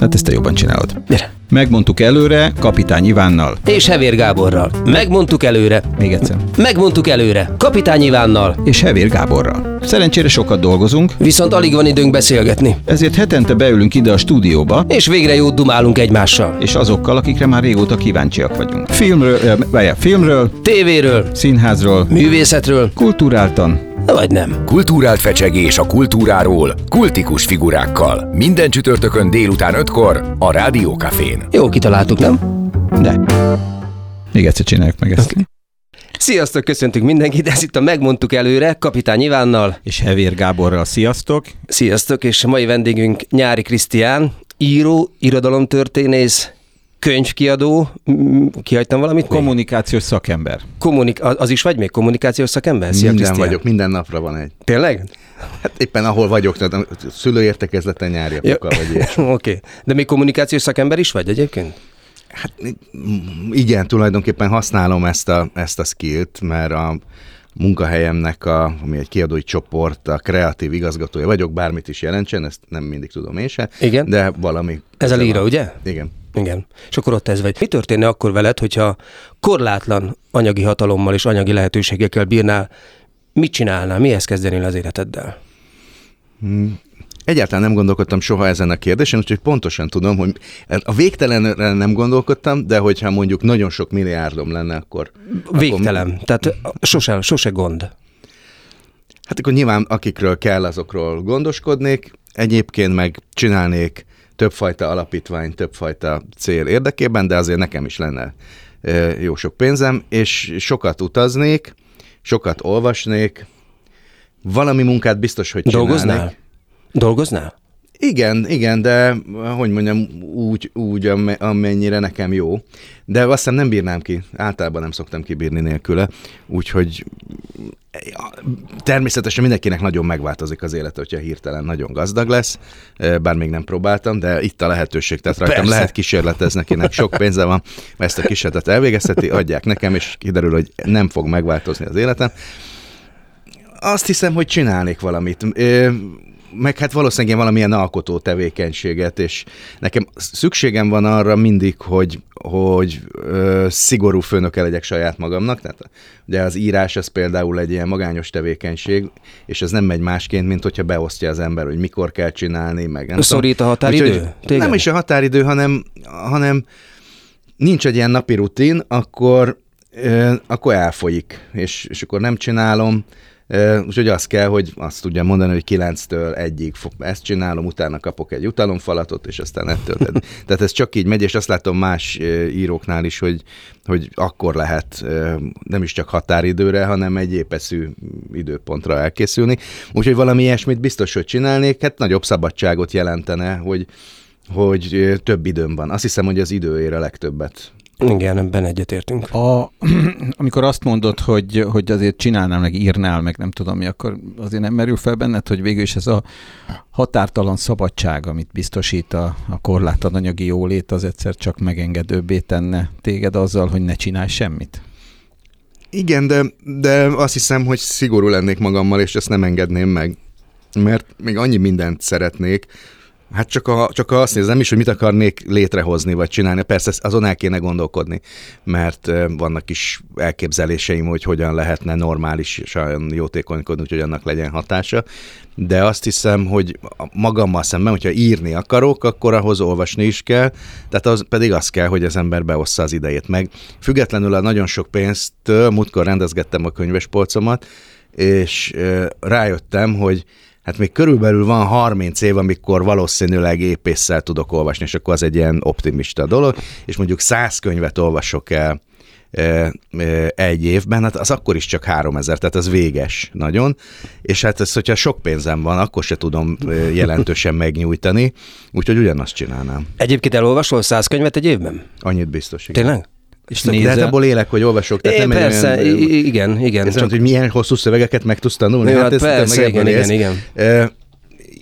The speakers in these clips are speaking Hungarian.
Hát ezt te jobban csinálod. Gyere. Megmondtuk előre Kapitány Ivánnal. És Hevér Gáborral. Megmondtuk előre. Még egyszer. Megmondtuk előre. Kapitány Ivánnal. És Hevér Gáborral. Szerencsére sokat dolgozunk, Viszont alig van időnk beszélgetni. ezért hetente beülünk ide a stúdióba, És végre jót dumálunk egymással. és azokkal, akikre már régóta kíváncsiak vagyunk. Filmről, ö, várjál, filmről, Tévéről, színházról, művészetről, kulturáltan, vagy nem. Kulturált fecsegés a kultúráról, kultikus figurákkal. Minden csütörtökön délután 5-kor a Rádiókafén. Jó kitaláltuk, nem? de. Még egyszer csináljuk meg ezt. Sziasztok, köszöntünk mindenkit, ez itt a Megmondtuk előre, Kapitány Ivánnal. És Hevér Gáborral sziasztok. Sziasztok, és a mai vendégünk Nyári Krisztián, író, irodalomtörténész, könyvkiadó, kihagytam valamit? még? Kommunikációs szakember. Kommunik- az is vagy még kommunikációs szakember? Szia, Minden Krisztián. vagyok, minden napra van egy. Tényleg? Hát éppen ahol vagyok, tehát a szülőértekezleten nyári apukkal vagy ilyesmi. Oké. Okay. De még kommunikációs szakember is vagy egyébként? Hát igen, tulajdonképpen használom ezt a, ezt a skillt, mert a munkahelyemnek, a, ami egy kiadói csoport, a kreatív igazgatója vagyok, bármit is jelentsen, ezt nem mindig tudom én se, Igen. de valami... Ez a líra, van. ugye? Igen. Igen. És akkor ott ez vagy. Mi történne akkor veled, hogyha korlátlan anyagi hatalommal és anyagi lehetőségekkel bírnál, mit csinálnál, mihez kezdenél az életeddel? Egyáltalán nem gondolkodtam soha ezen a kérdésen, úgyhogy pontosan tudom, hogy a végtelenre nem gondolkodtam, de hogyha mondjuk nagyon sok milliárdom lenne, akkor... Végtelen. Tehát sose, sose gond. Hát akkor nyilván akikről kell, azokról gondoskodnék, egyébként meg csinálnék többfajta alapítvány, többfajta cél érdekében, de azért nekem is lenne jó sok pénzem, és sokat utaznék, sokat olvasnék, valami munkát biztos, hogy csinálnék. Dolgoznál? Dolgoznál? Igen, igen, de hogy mondjam, úgy, úgy ame- amennyire nekem jó. De azt hiszem nem bírnám ki. Általában nem szoktam kibírni nélküle. Úgyhogy természetesen mindenkinek nagyon megváltozik az élet, hogyha hirtelen nagyon gazdag lesz, bár még nem próbáltam, de itt a lehetőség, tehát rajtam Persze. lehet kísérletezni, akinek sok pénze van, ezt a kísérletet elvégezheti, adják nekem, és kiderül, hogy nem fog megváltozni az életem. Azt hiszem, hogy csinálnék valamit. Meg hát valószínűleg én valamilyen alkotó tevékenységet, és nekem szükségem van arra mindig, hogy, hogy ö, szigorú főnöke legyek saját magamnak. Tehát ugye az írás az például egy ilyen magányos tevékenység, és ez nem megy másként, mint hogyha beosztja az ember, hogy mikor kell csinálni, meg nem Szorít a határidő? Úgyhogy Téged? Nem is a határidő, hanem, hanem nincs egy ilyen napi rutin, akkor, ö, akkor elfolyik, és, és akkor nem csinálom, Úgyhogy az kell, hogy azt tudjam mondani, hogy 9-től egyig fog, ezt csinálom, utána kapok egy utalomfalatot, és aztán ettől. Tehát, tehát ez csak így megy, és azt látom más íróknál is, hogy, hogy akkor lehet nem is csak határidőre, hanem egy épeszű időpontra elkészülni. Úgyhogy valami ilyesmit biztos, hogy csinálnék, hát nagyobb szabadságot jelentene, hogy, hogy több időm van. Azt hiszem, hogy az idő ér a legtöbbet. Igen, ebben egyetértünk. A, amikor azt mondod, hogy, hogy azért csinálnál, meg írnál, meg nem tudom mi, akkor azért nem merül fel benned, hogy végül is ez a határtalan szabadság, amit biztosít a, a korlátlan anyagi jólét, az egyszer csak megengedőbbé tenne téged azzal, hogy ne csinálj semmit? Igen, de, de azt hiszem, hogy szigorú lennék magammal, és ezt nem engedném meg. Mert még annyi mindent szeretnék, Hát csak, a, csak azt nézem is, hogy mit akarnék létrehozni, vagy csinálni. Persze azon el kéne gondolkodni, mert vannak is elképzeléseim, hogy hogyan lehetne normális és olyan jótékonykodni, hogy annak legyen hatása. De azt hiszem, hogy magammal szemben, hogyha írni akarok, akkor ahhoz olvasni is kell, tehát az pedig az kell, hogy az ember beossza az idejét meg. Függetlenül a nagyon sok pénztől, múltkor rendezgettem a könyvespolcomat, és rájöttem, hogy Hát még körülbelül van 30 év, amikor valószínűleg épésszel tudok olvasni, és akkor az egy ilyen optimista dolog, és mondjuk 100 könyvet olvasok el egy évben, hát az akkor is csak 3000, tehát az véges nagyon, és hát ez, hogyha sok pénzem van, akkor se tudom jelentősen megnyújtani, úgyhogy ugyanazt csinálnám. Egyébként elolvasol száz könyvet egy évben? Annyit biztos. Igen. Tényleg? És De hát nézel, abból élek, hogy olvasok. Tehát É, nem persze, olyan, igen, igen. ez csak- hogy milyen hosszú szövegeket meg tudsz tanulni. Jó, hát persze, meg igen, igen, élsz. igen. Ö,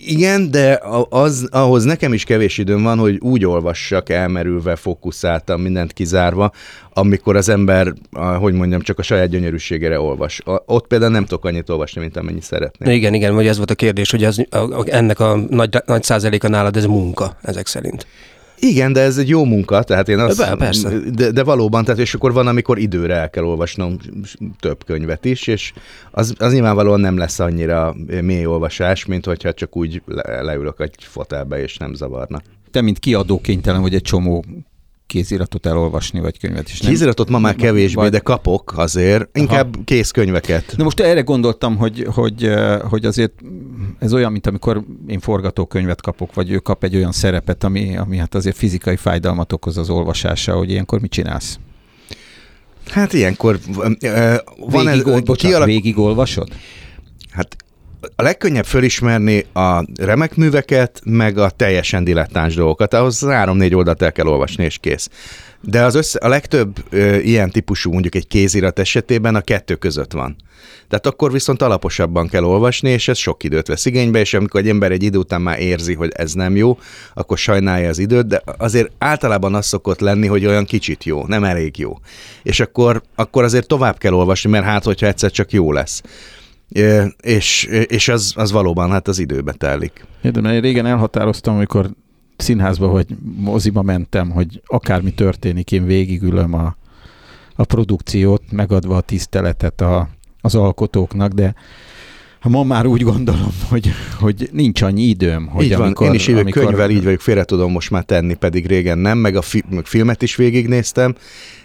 Igen, de az, ahhoz nekem is kevés időm van, hogy úgy olvassak elmerülve, fókuszáltam, mindent kizárva, amikor az ember, hogy mondjam, csak a saját gyönyörűségére olvas. Ott például nem tudok annyit olvasni, mint amennyi szeretnék. Igen, igen, vagy ez volt a kérdés, hogy az, ennek a nagy, nagy százaléka nálad ez munka, ezek szerint. Igen, de ez egy jó munka, tehát én azt... Be, persze. De, de valóban, tehát és akkor van, amikor időre el kell olvasnom több könyvet is, és az, az nyilvánvalóan nem lesz annyira mély olvasás, mint hogyha csak úgy le, leülök egy fotelbe, és nem zavarna. Te, mint kiadó kénytelen vagy egy csomó kéziratot elolvasni, vagy könyvet is. Nem? Kéziratot ma már kevésbé, vagy... de kapok azért, inkább Aha. kézkönyveket. Na most erre gondoltam, hogy, hogy, hogy azért ez olyan, mint amikor én forgatókönyvet kapok, vagy ő kap egy olyan szerepet, ami, ami hát azért fizikai fájdalmat okoz az olvasása, hogy ilyenkor mit csinálsz? Hát ilyenkor van végig, ez, bocsánat, kialak... végig olvasod? Hát a legkönnyebb fölismerni a remek műveket, meg a teljesen dilettáns dolgokat. Ahhoz három-négy oldalt el kell olvasni, és kész. De az össze, a legtöbb ö, ilyen típusú, mondjuk egy kézirat esetében a kettő között van. Tehát akkor viszont alaposabban kell olvasni, és ez sok időt vesz igénybe, és amikor egy ember egy idő után már érzi, hogy ez nem jó, akkor sajnálja az időt, de azért általában az szokott lenni, hogy olyan kicsit jó, nem elég jó. És akkor, akkor azért tovább kell olvasni, mert hát, hogyha egyszer csak jó lesz és, és az, az valóban hát az időbe telik. Érdem, én régen elhatároztam, amikor színházba vagy moziba mentem, hogy akármi történik, én végigülöm a, a produkciót, megadva a tiszteletet a, az alkotóknak, de ma már úgy gondolom, hogy, hogy nincs annyi időm. Hogy így van, amikor, én is így amikor... könyvvel így vagyok, félre tudom most már tenni, pedig régen nem, meg a fi- meg filmet is végignéztem,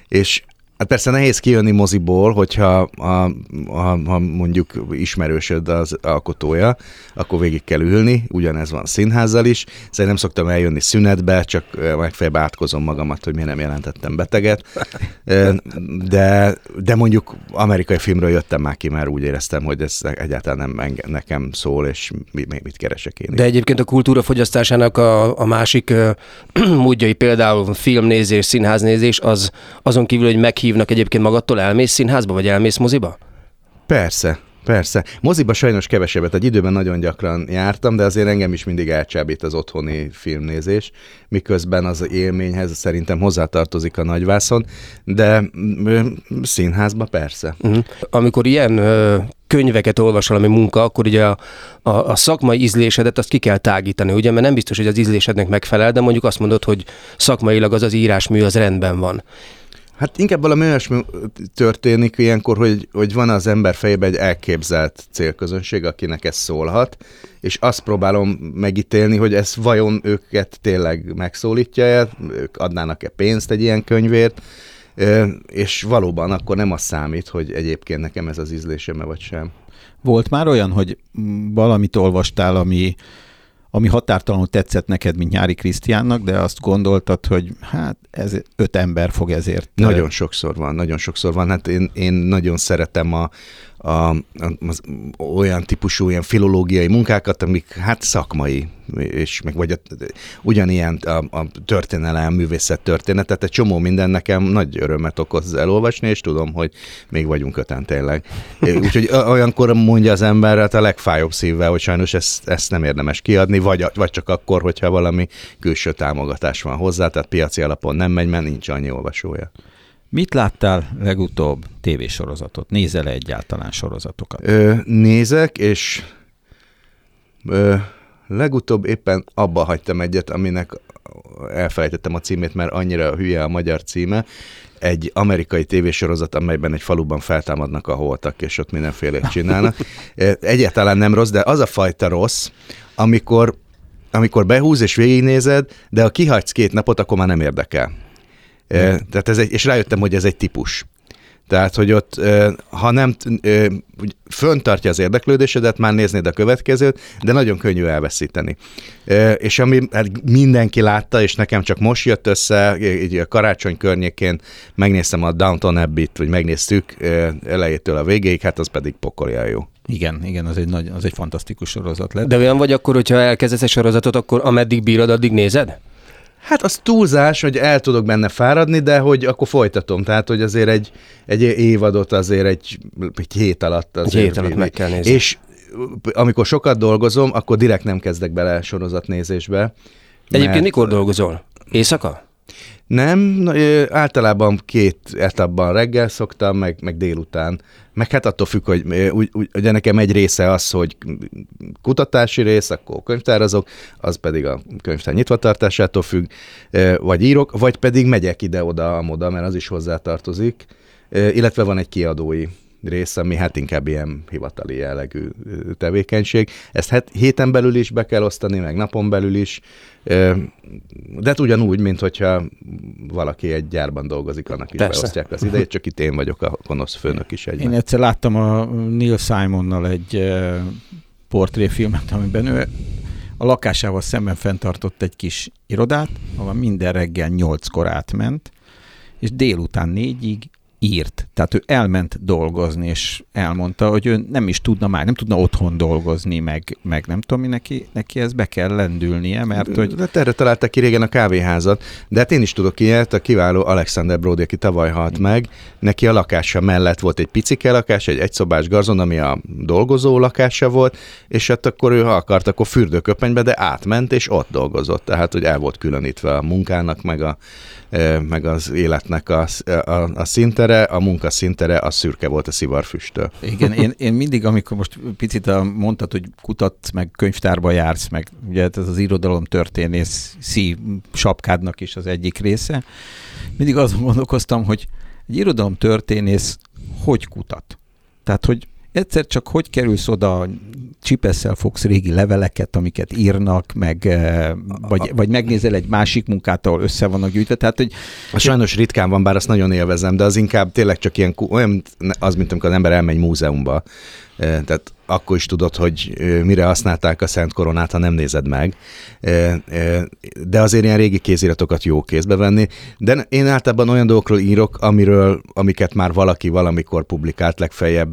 és Hát persze nehéz kijönni moziból, hogyha a, a, a mondjuk ismerősöd az alkotója, akkor végig kell ülni, ugyanez van színházzal is. Szerintem nem szoktam eljönni szünetbe, csak megfelelően átkozom magamat, hogy miért nem jelentettem beteget. De, de mondjuk amerikai filmről jöttem már ki, mert úgy éreztem, hogy ez egyáltalán nem nekem szól, és mit, mit keresek én. De egyébként a kultúra fogyasztásának a, a másik módjai, például filmnézés, színháznézés, az azon kívül, hogy meghív hívnak egyébként magadtól, elmész színházba, vagy elmész moziba? Persze, Persze. Moziba sajnos kevesebbet, egy időben nagyon gyakran jártam, de azért engem is mindig elcsábít az otthoni filmnézés, miközben az élményhez szerintem hozzátartozik a nagyvászon, de színházba persze. Uh-huh. Amikor ilyen ö, könyveket olvasol, ami munka, akkor ugye a, a, a szakmai ízlésedet azt ki kell tágítani, ugye, mert nem biztos, hogy az ízlésednek megfelel, de mondjuk azt mondod, hogy szakmailag az az írásmű az rendben van. Hát inkább valami olyasmi történik ilyenkor, hogy, hogy van az ember fejében egy elképzelt célközönség, akinek ez szólhat, és azt próbálom megítélni, hogy ez vajon őket tényleg megszólítja-e, ők adnának-e pénzt egy ilyen könyvért, és valóban akkor nem az számít, hogy egyébként nekem ez az ízlésem vagy sem. Volt már olyan, hogy valamit olvastál, ami ami határtalanul tetszett neked, mint Nyári Krisztiánnak, de azt gondoltad, hogy hát ez öt ember fog ezért. Nagyon sokszor van, nagyon sokszor van. Hát én, én nagyon szeretem a, a, az olyan típusú ilyen filológiai munkákat, amik hát szakmai, és meg vagy a, ugyanilyen a, a történelem, művészet történetet, egy csomó minden nekem nagy örömet okoz elolvasni, és tudom, hogy még vagyunk öten tényleg. Úgyhogy olyankor mondja az ember hát a legfájóbb szívvel, hogy sajnos ezt, ezt nem érdemes kiadni, vagy, vagy csak akkor, hogyha valami külső támogatás van hozzá, tehát piaci alapon nem megy, mert nincs annyi olvasója. Mit láttál legutóbb tévésorozatot? Nézel -e egyáltalán sorozatokat? Ö, nézek, és ö, legutóbb éppen abba hagytam egyet, aminek elfelejtettem a címét, mert annyira hülye a magyar címe, egy amerikai tévésorozat, amelyben egy faluban feltámadnak a holtak, és ott mindenféle csinálnak. Egyáltalán nem rossz, de az a fajta rossz, amikor, amikor behúz és végignézed, de ha kihagysz két napot, akkor már nem érdekel. Tehát ez egy, és rájöttem, hogy ez egy típus. Tehát, hogy ott, ha nem föntartja az érdeklődésedet, már néznéd a következőt, de nagyon könnyű elveszíteni. És ami hát mindenki látta, és nekem csak most jött össze, így a karácsony környékén megnéztem a Downton Abbey-t, vagy megnéztük elejétől a végéig, hát az pedig pokolja jó. Igen, igen, az egy, nagy, az egy fantasztikus sorozat lett. De olyan vagy akkor, hogyha elkezdesz egy sorozatot, akkor ameddig bírod, addig nézed? Hát az túlzás, hogy el tudok benne fáradni, de hogy akkor folytatom. Tehát, hogy azért egy, egy évadot azért egy, egy hét alatt azért. Egy hét alatt meg kell nézni. És amikor sokat dolgozom, akkor direkt nem kezdek bele sorozatnézésbe. Egyébként mert... mikor dolgozol? Éjszaka? Nem, általában két etapban reggel szoktam, meg, meg délután. Meg hát attól függ, hogy úgy, úgy, ugye nekem egy része az, hogy kutatási rész, akkor könyvtárazok, az pedig a könyvtár nyitvatartásától függ, vagy írok, vagy pedig megyek ide-oda, amoda, mert az is hozzátartozik, illetve van egy kiadói rész, ami hát inkább ilyen hivatali jellegű tevékenység. Ezt het, héten belül is be kell osztani, meg napon belül is, de hát ugyanúgy, mint hogyha valaki egy gyárban dolgozik, annak is Persze. beosztják az idejét, csak itt én vagyok a gonosz főnök is egyben. Én egyszer láttam a Neil Simonnal egy portréfilmet, amiben ő a lakásával szemben fenntartott egy kis irodát, ahol minden reggel nyolckor átment, és délután négyig írt. Tehát ő elment dolgozni, és elmondta, hogy ő nem is tudna már, nem tudna otthon dolgozni, meg, meg nem tudom mi, neki, neki ez be kell lendülnie, mert hogy... De hát erre találtak ki régen a kávéházat, de hát én is tudok ilyet, a kiváló Alexander Brody, aki tavaly halt meg, neki a lakása mellett volt egy picike lakás, egy egyszobás garzon, ami a dolgozó lakása volt, és hát akkor ő, ha akart, akkor fürdőköpenybe, de átment, és ott dolgozott, tehát hogy el volt különítve a munkának, meg, a, eh, meg az életnek a, a, a szinte, szintere, a munka szintere, az szürke volt a szivarfüsttől. Igen, én, én mindig, amikor most picit a, mondtad, hogy kutat, meg könyvtárba jársz, meg ugye ez az irodalom történész szív sapkádnak is az egyik része, mindig azon gondolkoztam, hogy egy irodalom történész hogy kutat? Tehát, hogy egyszer csak hogy kerülsz oda, csipesszel fogsz régi leveleket, amiket írnak, meg, eh, vagy, vagy megnézel egy másik munkát, ahol össze vannak gyűjtve. Tehát, hogy... A sajnos ritkán van, bár azt nagyon élvezem, de az inkább tényleg csak ilyen, olyan, az, mint amikor az ember elmegy múzeumba, tehát akkor is tudod, hogy mire használták a Szent Koronát, ha nem nézed meg. De azért ilyen régi kéziratokat jó kézbe venni. De én általában olyan dolgokról írok, amiről, amiket már valaki valamikor publikált, legfeljebb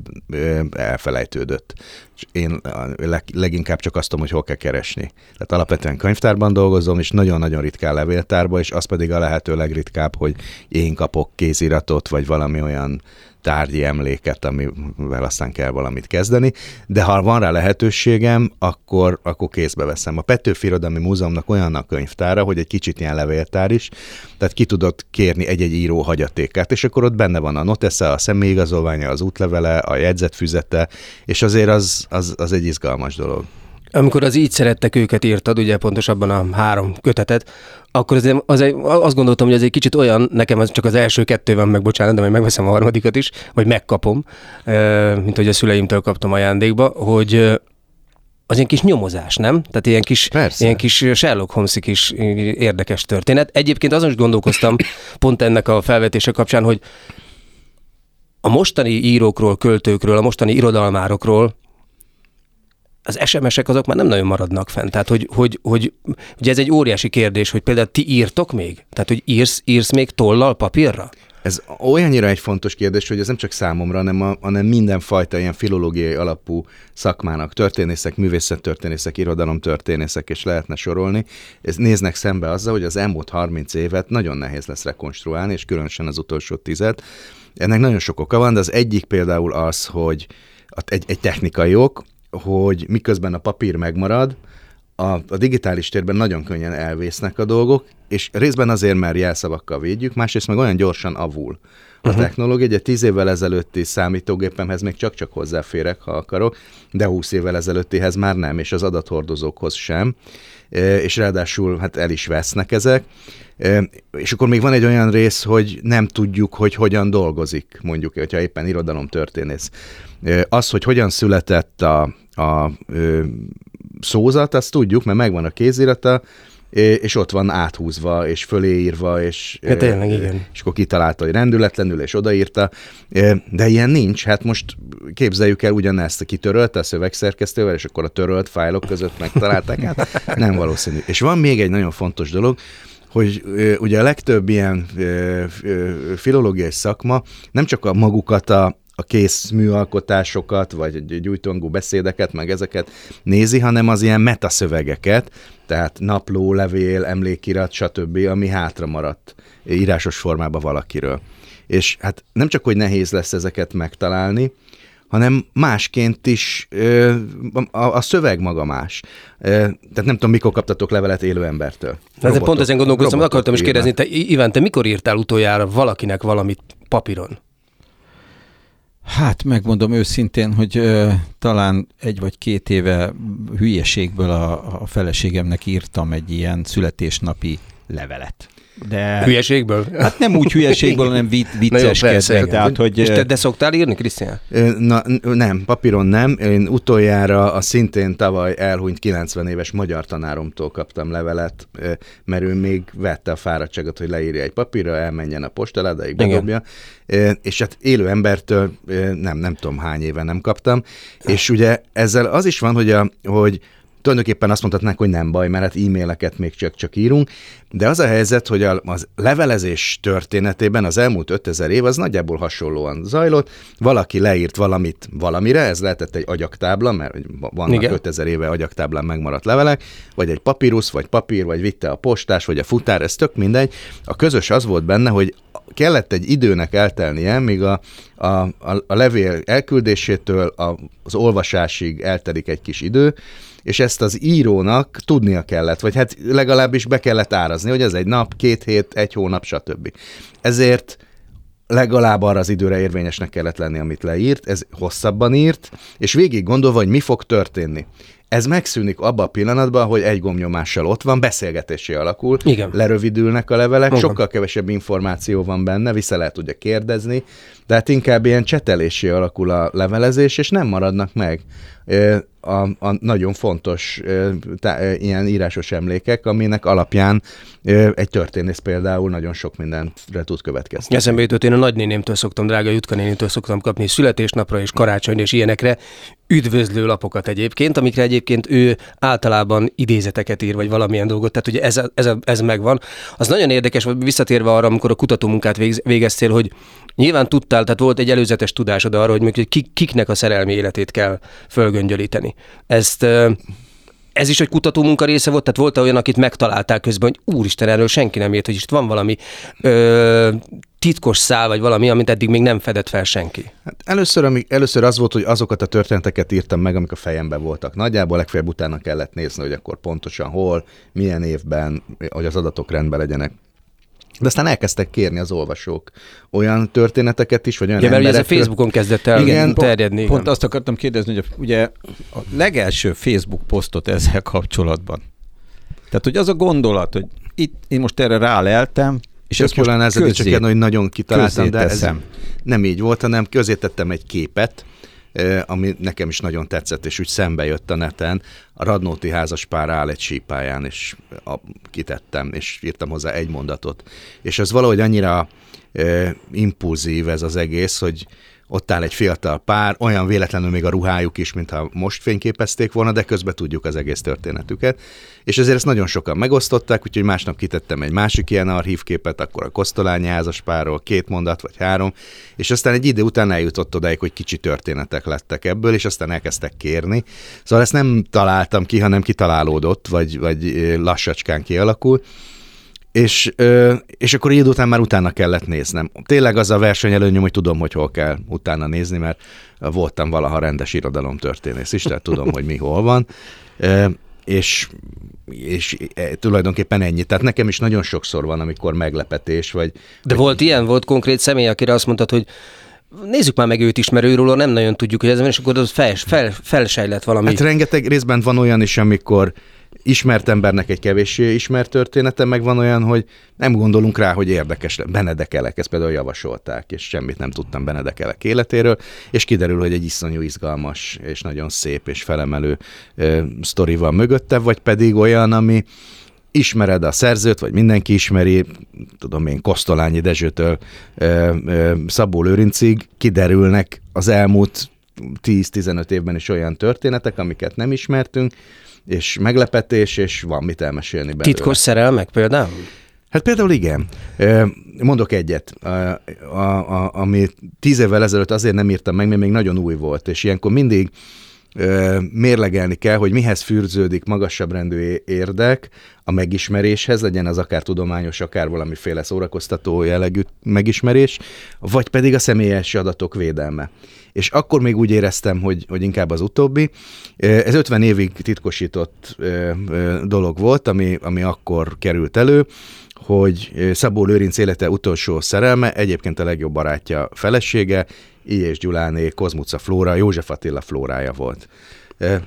elfelejtődött. És én leginkább csak azt tudom, hogy hol kell keresni. Tehát alapvetően könyvtárban dolgozom, és nagyon-nagyon ritkán levéltárban, és az pedig a lehető legritkább, hogy én kapok kéziratot, vagy valami olyan tárgyi emléket, amivel aztán kell valamit kezdeni, de ha van rá lehetőségem, akkor, akkor kézbe veszem. A Petőfi Irodalmi Múzeumnak olyan a könyvtára, hogy egy kicsit ilyen levéltár is, tehát ki tudod kérni egy-egy író hagyatékát, és akkor ott benne van a notesze, a személyigazolványa, az útlevele, a jegyzetfüzete, és azért az, az, az egy izgalmas dolog. Amikor az így szerettek őket írtad, ugye pontosabban a három kötetet, akkor az, az egy, azt gondoltam, hogy ez egy kicsit olyan, nekem az csak az első kettő van meg, bocsánat, de majd megveszem a harmadikat is, vagy megkapom, mint hogy a szüleimtől kaptam ajándékba, hogy az ilyen kis nyomozás, nem? Tehát ilyen kis, Persze. ilyen kis Sherlock holmes kis érdekes történet. Egyébként azon is gondolkoztam pont ennek a felvetése kapcsán, hogy a mostani írókról, költőkről, a mostani irodalmárokról az SMS-ek azok már nem nagyon maradnak fent. Tehát, hogy, hogy, hogy ugye ez egy óriási kérdés, hogy például ti írtok még? Tehát, hogy írsz, írsz még tollal papírra? Ez olyannyira egy fontos kérdés, hogy ez nem csak számomra, hanem, a, hanem mindenfajta ilyen filológiai alapú szakmának, történészek, művészettörténészek, irodalomtörténészek, és lehetne sorolni, ez néznek szembe azzal, hogy az elmúlt 30 évet nagyon nehéz lesz rekonstruálni, és különösen az utolsó tized. Ennek nagyon sok oka van, de az egyik például az, hogy egy, egy technikai ok, hogy miközben a papír megmarad, a, a digitális térben nagyon könnyen elvésznek a dolgok, és részben azért, mert jelszavakkal védjük, másrészt meg olyan gyorsan avul a uh-huh. technológia. Ugye tíz évvel ezelőtti számítógépemhez még csak-csak hozzáférek, ha akarok, de húsz évvel ezelőttihez már nem, és az adathordozókhoz sem, e, és ráadásul hát el is vesznek ezek. E, és akkor még van egy olyan rész, hogy nem tudjuk, hogy hogyan dolgozik, mondjuk, hogyha éppen irodalomtörténész. E, az, hogy hogyan született a, a szózat, azt tudjuk, mert megvan a kézirata, és ott van áthúzva, és föléírva, és, ja, tényleg, igen. és akkor kitalálta, hogy rendületlenül, és odaírta, de ilyen nincs, hát most képzeljük el ugyanezt, kitörölte a szövegszerkesztővel, és akkor a törölt fájlok között megtalálták, hát nem valószínű. És van még egy nagyon fontos dolog, hogy ugye a legtöbb ilyen filológiai szakma nem csak a magukat a, a kész műalkotásokat, vagy gyújtongó beszédeket, meg ezeket nézi, hanem az ilyen metaszövegeket, tehát napló, levél, emlékirat, stb., ami hátra maradt írásos formában valakiről. És hát nem csak, hogy nehéz lesz ezeket megtalálni, hanem másként is a, a szöveg maga más. Tehát nem tudom, mikor kaptatok levelet élő embertől. Robotok, pont ezen gondolkoztam, akartam is kérdezni, te, Iván, te mikor írtál utoljára valakinek valamit papíron? Hát megmondom őszintén, hogy ö, talán egy vagy két éve hülyeségből a, a feleségemnek írtam egy ilyen születésnapi levelet. De... Hülyeségből? Hát nem úgy hülyeségből, hanem vic, vicceskedve. Tehát, hogy... És te de szoktál írni, Krisztián? Na, nem, papíron nem. Én utoljára a szintén tavaly elhunyt 90 éves magyar tanáromtól kaptam levelet, mert ő még vette a fáradtságot, hogy leírja egy papírra, elmenjen a postaládáig, bedobja. És hát élő embertől nem, nem tudom hány éve nem kaptam. És ugye ezzel az is van, hogy, a, hogy tulajdonképpen azt mondhatnánk, hogy nem baj, mert hát e-maileket még csak-csak írunk, de az a helyzet, hogy a, az levelezés történetében az elmúlt 5000 év az nagyjából hasonlóan zajlott. Valaki leírt valamit valamire, ez lehetett egy agyaktábla, mert vannak Igen. 5000 éve agyaktáblán megmaradt levelek, vagy egy papírus, vagy papír, vagy vitte a postás, vagy a futár, ez tök mindegy. A közös az volt benne, hogy kellett egy időnek eltelnie, míg a, a, a, a levél elküldésétől az olvasásig eltelik egy kis idő, és ezt az írónak tudnia kellett, vagy hát legalábbis be kellett árazni, hogy ez egy nap, két hét, egy hónap, stb. Ezért legalább arra az időre érvényesnek kellett lenni, amit leírt, ez hosszabban írt, és végig gondolva, hogy mi fog történni. Ez megszűnik abban a pillanatban, hogy egy gomnyomással ott van, beszélgetésé alakul, Igen. lerövidülnek a levelek, Igen. sokkal kevesebb információ van benne, vissza lehet ugye kérdezni, de hát inkább ilyen csetelésé alakul a levelezés, és nem maradnak meg a, a nagyon fontos tá, ilyen írásos emlékek, aminek alapján egy történész például nagyon sok mindenre tud következni. Eszembe jutott, én a nagynénémtől szoktam, drága Jutka nénétől szoktam kapni születésnapra és karácsonyra és ilyenekre üdvözlő lapokat egyébként, amikre egyébként ő általában idézeteket ír, vagy valamilyen dolgot, tehát ugye ez, ez, ez megvan. Az nagyon érdekes, visszatérve arra, amikor a kutatómunkát végeztél, hogy nyilván tudtál, tehát volt egy előzetes tudásod arra, hogy kik, kiknek a szerelmi életét kell fölgöngyölíteni. Ezt ez is egy kutató munka része volt, tehát volt olyan, akit megtalálták közben, hogy úristen, erről senki nem ért, hogy itt van valami ö, titkos szál, vagy valami, amit eddig még nem fedett fel senki. Hát először, amik, először az volt, hogy azokat a történeteket írtam meg, amik a fejemben voltak. Nagyjából legfeljebb utána kellett nézni, hogy akkor pontosan hol, milyen évben, hogy az adatok rendben legyenek. De aztán elkezdtek kérni az olvasók olyan történeteket is, vagy olyan Igen, mert ez a Facebookon kezdett el igen, terjedni. Pont, pont azt akartam kérdezni, hogy a, ugye a legelső Facebook posztot ezzel kapcsolatban. Tehát, hogy az a gondolat, hogy itt én most erre ráleltem, és ezt most közé, csak hogy nagyon kitaláltam, de ez nem így volt, hanem közé tettem egy képet, ami nekem is nagyon tetszett, és úgy szembe jött a neten. A Radnóti házaspár áll egy sípáján, és a, kitettem, és írtam hozzá egy mondatot. És ez valahogy annyira impulzív ez az egész, hogy ott áll egy fiatal pár, olyan véletlenül még a ruhájuk is, mintha most fényképezték volna, de közben tudjuk az egész történetüket. És ezért ezt nagyon sokan megosztották, úgyhogy másnap kitettem egy másik ilyen archívképet, akkor a Kosztolányi házaspárról, két mondat vagy három, és aztán egy idő után eljutott odáig, hogy kicsi történetek lettek ebből, és aztán elkezdtek kérni. Szóval ezt nem találtam ki, hanem kitalálódott, vagy, vagy lassacskán kialakult és, és akkor idő után már utána kellett néznem. Tényleg az a versenyelőnyöm, hogy tudom, hogy hol kell utána nézni, mert voltam valaha rendes irodalomtörténész is, tehát tudom, hogy mi hol van. És, és e, tulajdonképpen ennyi. Tehát nekem is nagyon sokszor van, amikor meglepetés, vagy... De vagy... volt ilyen, volt konkrét személy, akire azt mondtad, hogy nézzük már meg őt is, mert őről nem nagyon tudjuk, hogy ez van, és akkor az fel, fel, felsejlett valami. Hát rengeteg részben van olyan is, amikor ismert embernek egy kevéssé ismert története, meg van olyan, hogy nem gondolunk rá, hogy érdekes. Benedekelek, ezt például javasolták, és semmit nem tudtam Benedekelek életéről, és kiderül, hogy egy iszonyú izgalmas, és nagyon szép és felemelő ö, sztori van mögötte, vagy pedig olyan, ami ismered a szerzőt, vagy mindenki ismeri, tudom én, Kosztolányi Dezsőtől ö, ö, Szabó Lőrincig, kiderülnek az elmúlt 10-15 évben is olyan történetek, amiket nem ismertünk, és meglepetés, és van mit elmesélni belőle. Titkos szerelmek például? Hát például igen. Mondok egyet, a, a, a, ami tíz évvel ezelőtt azért nem írtam meg, mert még nagyon új volt, és ilyenkor mindig mérlegelni kell, hogy mihez fűrződik magasabb rendű érdek a megismeréshez, legyen az akár tudományos, akár valamiféle szórakoztató jellegű megismerés, vagy pedig a személyes adatok védelme. És akkor még úgy éreztem, hogy, hogy inkább az utóbbi. Ez 50 évig titkosított dolog volt, ami, ami akkor került elő, hogy Szabó Lőrinc élete utolsó szerelme, egyébként a legjobb barátja felesége, I. és Gyuláné Kozmuca Flóra, József Attila Flórája volt.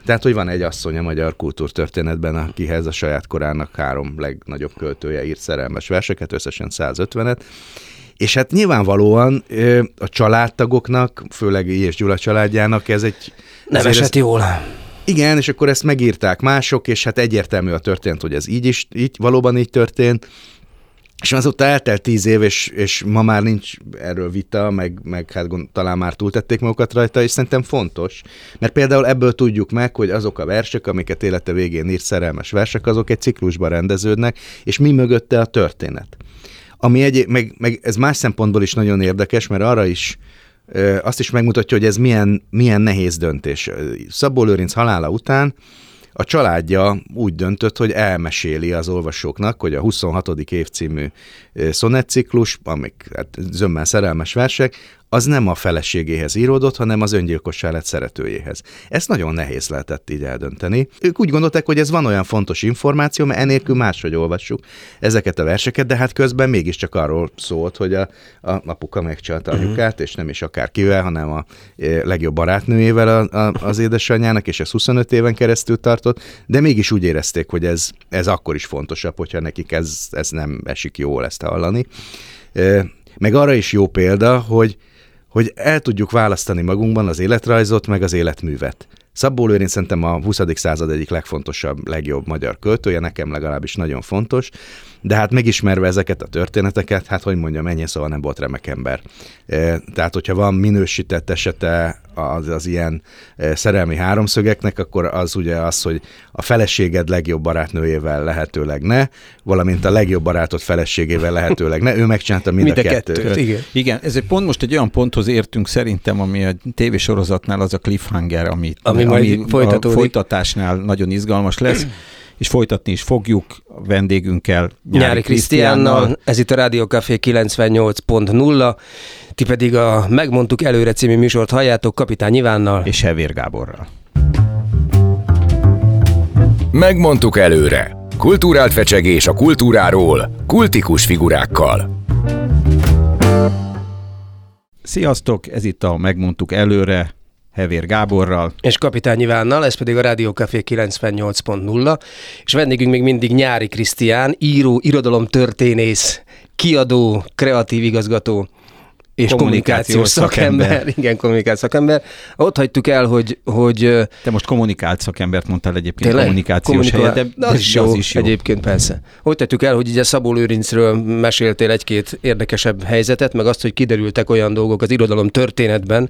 Tehát, hogy van egy asszony a magyar kultúrtörténetben, akihez a saját korának három legnagyobb költője írt szerelmes verseket, összesen 150-et, és hát nyilvánvalóan a családtagoknak, főleg és Gyula családjának ez egy... Nem esett ezt, jól. Igen, és akkor ezt megírták mások, és hát egyértelmű a történt, hogy ez így is, így, valóban így történt, és azóta eltelt tíz év, és, és ma már nincs erről vita, meg, meg hát gond, talán már túltették magukat rajta, és szerintem fontos. Mert például ebből tudjuk meg, hogy azok a versek, amiket élete végén írt szerelmes versek, azok egy ciklusban rendeződnek, és mi mögötte a történet. Ami egy, meg, meg ez más szempontból is nagyon érdekes, mert arra is azt is megmutatja, hogy ez milyen, milyen nehéz döntés. Szabó Lőrinc halála után a családja úgy döntött, hogy elmeséli az olvasóknak, hogy a 26. év című szonettciklus, amik hát, zömmel szerelmes versek, az nem a feleségéhez íródott, hanem az öngyilkossá lett szeretőjéhez. Ezt nagyon nehéz lehetett így eldönteni. Ők úgy gondolták, hogy ez van olyan fontos információ, mert enélkül máshogy olvassuk ezeket a verseket, de hát közben mégiscsak arról szólt, hogy a, a apuka megcsalta mhm. anyukát, és nem is akár kivel, hanem a e, legjobb barátnőjével a, a, az édesanyjának, és ez 25 éven keresztül tartott, de mégis úgy érezték, hogy ez, ez akkor is fontosabb, hogyha nekik ez, ez nem esik jól ezt hallani. E, meg arra is jó példa, hogy hogy el tudjuk választani magunkban az életrajzot, meg az életművet. Szabó Lőrinc szerintem a 20. század egyik legfontosabb, legjobb magyar költője, nekem legalábbis nagyon fontos, de hát megismerve ezeket a történeteket, hát hogy mondjam, ennyi szóval nem volt remek ember. Tehát, hogyha van minősített esete az, az ilyen szerelmi háromszögeknek, akkor az ugye az, hogy a feleséged legjobb barátnőjével lehetőleg ne, valamint a legjobb barátot feleségével lehetőleg ne, ő megcsinálta mind, mind a, a kettőt. kettőt. Igen. Igen, ez egy pont most egy olyan ponthoz értünk szerintem, ami a tévésorozatnál az a cliffhanger, amit, ami, ami a folytatásnál nagyon izgalmas lesz és folytatni is fogjuk a vendégünkkel, Nyári, Nyári Krisztiánnal. Ez itt a Rádió Café 98.0, ti pedig a Megmondtuk előre című műsort halljátok Kapitány Ivánnal és Hevér Gáborral. Megmondtuk előre. Kulturált fecsegés a kultúráról, kultikus figurákkal. Sziasztok, ez itt a Megmondtuk előre, Hevér Gáborral. És Kapitány Ivánnal, ez pedig a Rádió Café 98.0, és vendégünk még mindig Nyári Krisztián, író, irodalomtörténész, kiadó, kreatív igazgató, és kommunikációs, szakember. szakember. Igen, kommunikációs szakember. Ott hagytuk el, hogy... hogy Te most kommunikált szakembert mondtál egyébként tényleg? kommunikációs Kommunika... helyet, de az, is jó, az is jó. Egyébként persze. Ott hagytuk el, hogy ugye Szabó Lőrincről meséltél egy-két érdekesebb helyzetet, meg azt, hogy kiderültek olyan dolgok az irodalom történetben,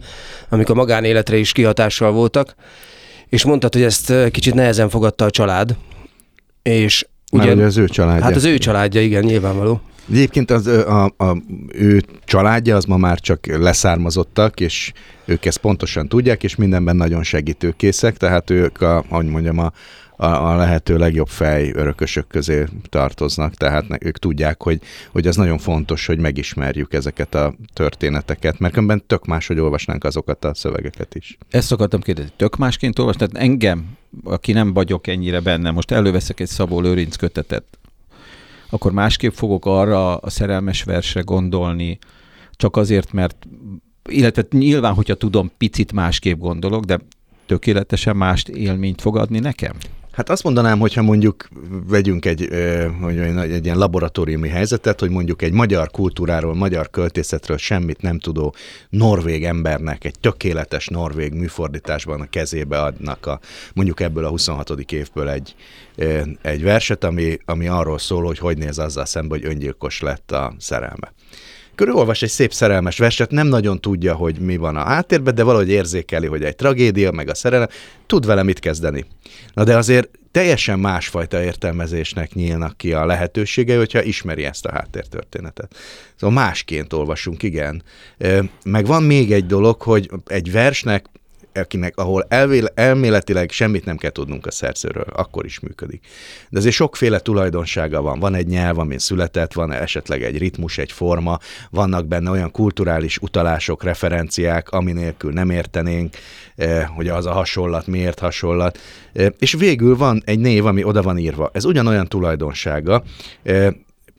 amik a magánéletre is kihatással voltak, és mondtad, hogy ezt kicsit nehezen fogadta a család, és Ugye, Már az ő családja. Hát az ő családja, igen, nyilvánvaló. Egyébként az, a, a, ő családja az ma már csak leszármazottak, és ők ezt pontosan tudják, és mindenben nagyon segítőkészek, tehát ők, a, ahogy mondjam, a, a, a lehető legjobb fej örökösök közé tartoznak, tehát ők tudják, hogy, hogy az nagyon fontos, hogy megismerjük ezeket a történeteket, mert különben tök más, hogy olvasnánk azokat a szövegeket is. Ezt akartam kérdezni, tök másként olvasni? Tehát engem, aki nem vagyok ennyire benne, most előveszek egy Szabó Lőrinc kötetet, akkor másképp fogok arra a szerelmes versre gondolni, csak azért, mert illetve nyilván, hogyha tudom, picit másképp gondolok, de tökéletesen mást élményt fog adni nekem? Hát azt mondanám, hogyha mondjuk vegyünk egy, hogy egy ilyen laboratóriumi helyzetet, hogy mondjuk egy magyar kultúráról, magyar költészetről semmit nem tudó norvég embernek egy tökéletes norvég műfordításban a kezébe adnak a, mondjuk ebből a 26. évből egy, egy verset, ami, ami arról szól, hogy hogy néz azzal szembe, hogy öngyilkos lett a szerelme körülolvas egy szép szerelmes verset, nem nagyon tudja, hogy mi van a háttérben, de valahogy érzékeli, hogy egy tragédia, meg a szerelem, tud vele mit kezdeni. Na de azért teljesen másfajta értelmezésnek nyílnak ki a lehetősége, hogyha ismeri ezt a háttértörténetet. Szóval másként olvasunk, igen. Meg van még egy dolog, hogy egy versnek akinek, ahol elvéle, elméletileg semmit nem kell tudnunk a szerzőről, akkor is működik. De azért sokféle tulajdonsága van. Van egy nyelv, amin született, van esetleg egy ritmus, egy forma, vannak benne olyan kulturális utalások, referenciák, ami nélkül nem értenénk, eh, hogy az a hasonlat miért hasonlat. Eh, és végül van egy név, ami oda van írva. Ez ugyanolyan tulajdonsága, eh,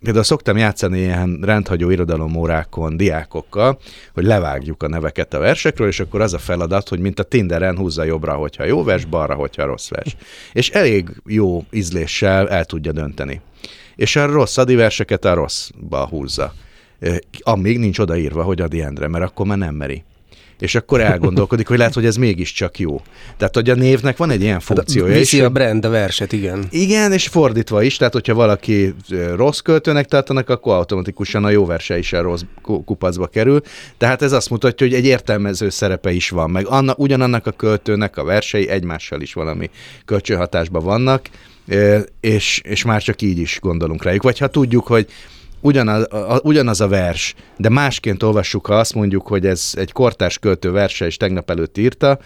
például szoktam játszani ilyen rendhagyó irodalomórákon diákokkal, hogy levágjuk a neveket a versekről, és akkor az a feladat, hogy mint a Tinderen húzza jobbra, hogyha jó vers, balra, hogyha rossz vers. És elég jó ízléssel el tudja dönteni. És a rossz adi verseket a rosszba húzza. Amíg nincs odaírva, hogy Adi Endre, mert akkor már nem meri és akkor elgondolkodik, hogy lehet, hogy ez mégiscsak jó. Tehát, hogy a névnek van egy ilyen hát funkciója. Viszi és, a brand a verset, igen. Igen, és fordítva is, tehát hogyha valaki rossz költőnek tartanak, akkor automatikusan a jó verse is a rossz kupacba kerül. Tehát ez azt mutatja, hogy egy értelmező szerepe is van, meg anna, ugyanannak a költőnek a versei egymással is valami kölcsönhatásban vannak, és, és már csak így is gondolunk rájuk. Vagy ha tudjuk, hogy ugyanaz a, ugyanaz a vers, de másként olvassuk, ha azt mondjuk, hogy ez egy kortárs költő verse, és tegnap előtt írta,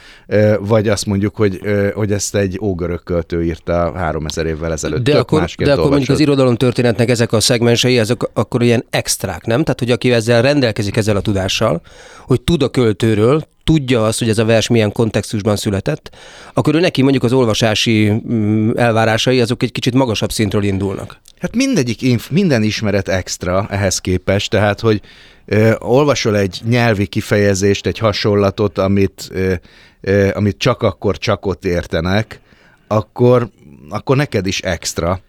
vagy azt mondjuk, hogy, hogy ezt egy ógörög költő írta 3000 évvel ezelőtt. De akkor, de akkor mondjuk az irodalom történetnek ezek a szegmensei, ezek akkor ilyen extrák, nem? Tehát, hogy aki ezzel rendelkezik ezzel a tudással, hogy tud a költőről, tudja azt, hogy ez a vers milyen kontextusban született, akkor ő neki mondjuk az olvasási mm, elvárásai azok egy kicsit magasabb szintről indulnak. Hát mindegyik, minden ismeret extra ehhez képest, tehát hogy ö, olvasol egy nyelvi kifejezést, egy hasonlatot, amit, ö, ö, amit csak akkor csak ott értenek, akkor, akkor neked is extra.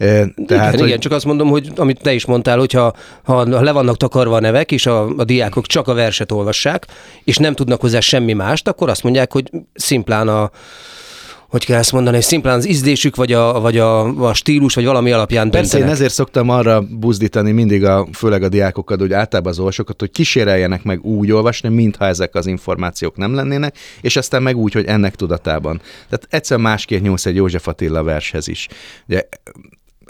Tehát, igen, hogy... igen, csak azt mondom, hogy amit te is mondtál, hogyha ha le vannak takarva a nevek, és a, a diákok csak a verset olvassák, és nem tudnak hozzá semmi mást, akkor azt mondják, hogy szimplán a hogy kell ezt mondani, szimplán az ízlésük, vagy a, vagy a, a stílus, vagy valami alapján Persze, döntenek. én ezért szoktam arra buzdítani mindig, a, főleg a diákokat, hogy általában az olvasókat, hogy kíséreljenek meg úgy olvasni, mintha ezek az információk nem lennének, és aztán meg úgy, hogy ennek tudatában. Tehát egyszer másként nyúlsz egy József Attila vershez is. Ugye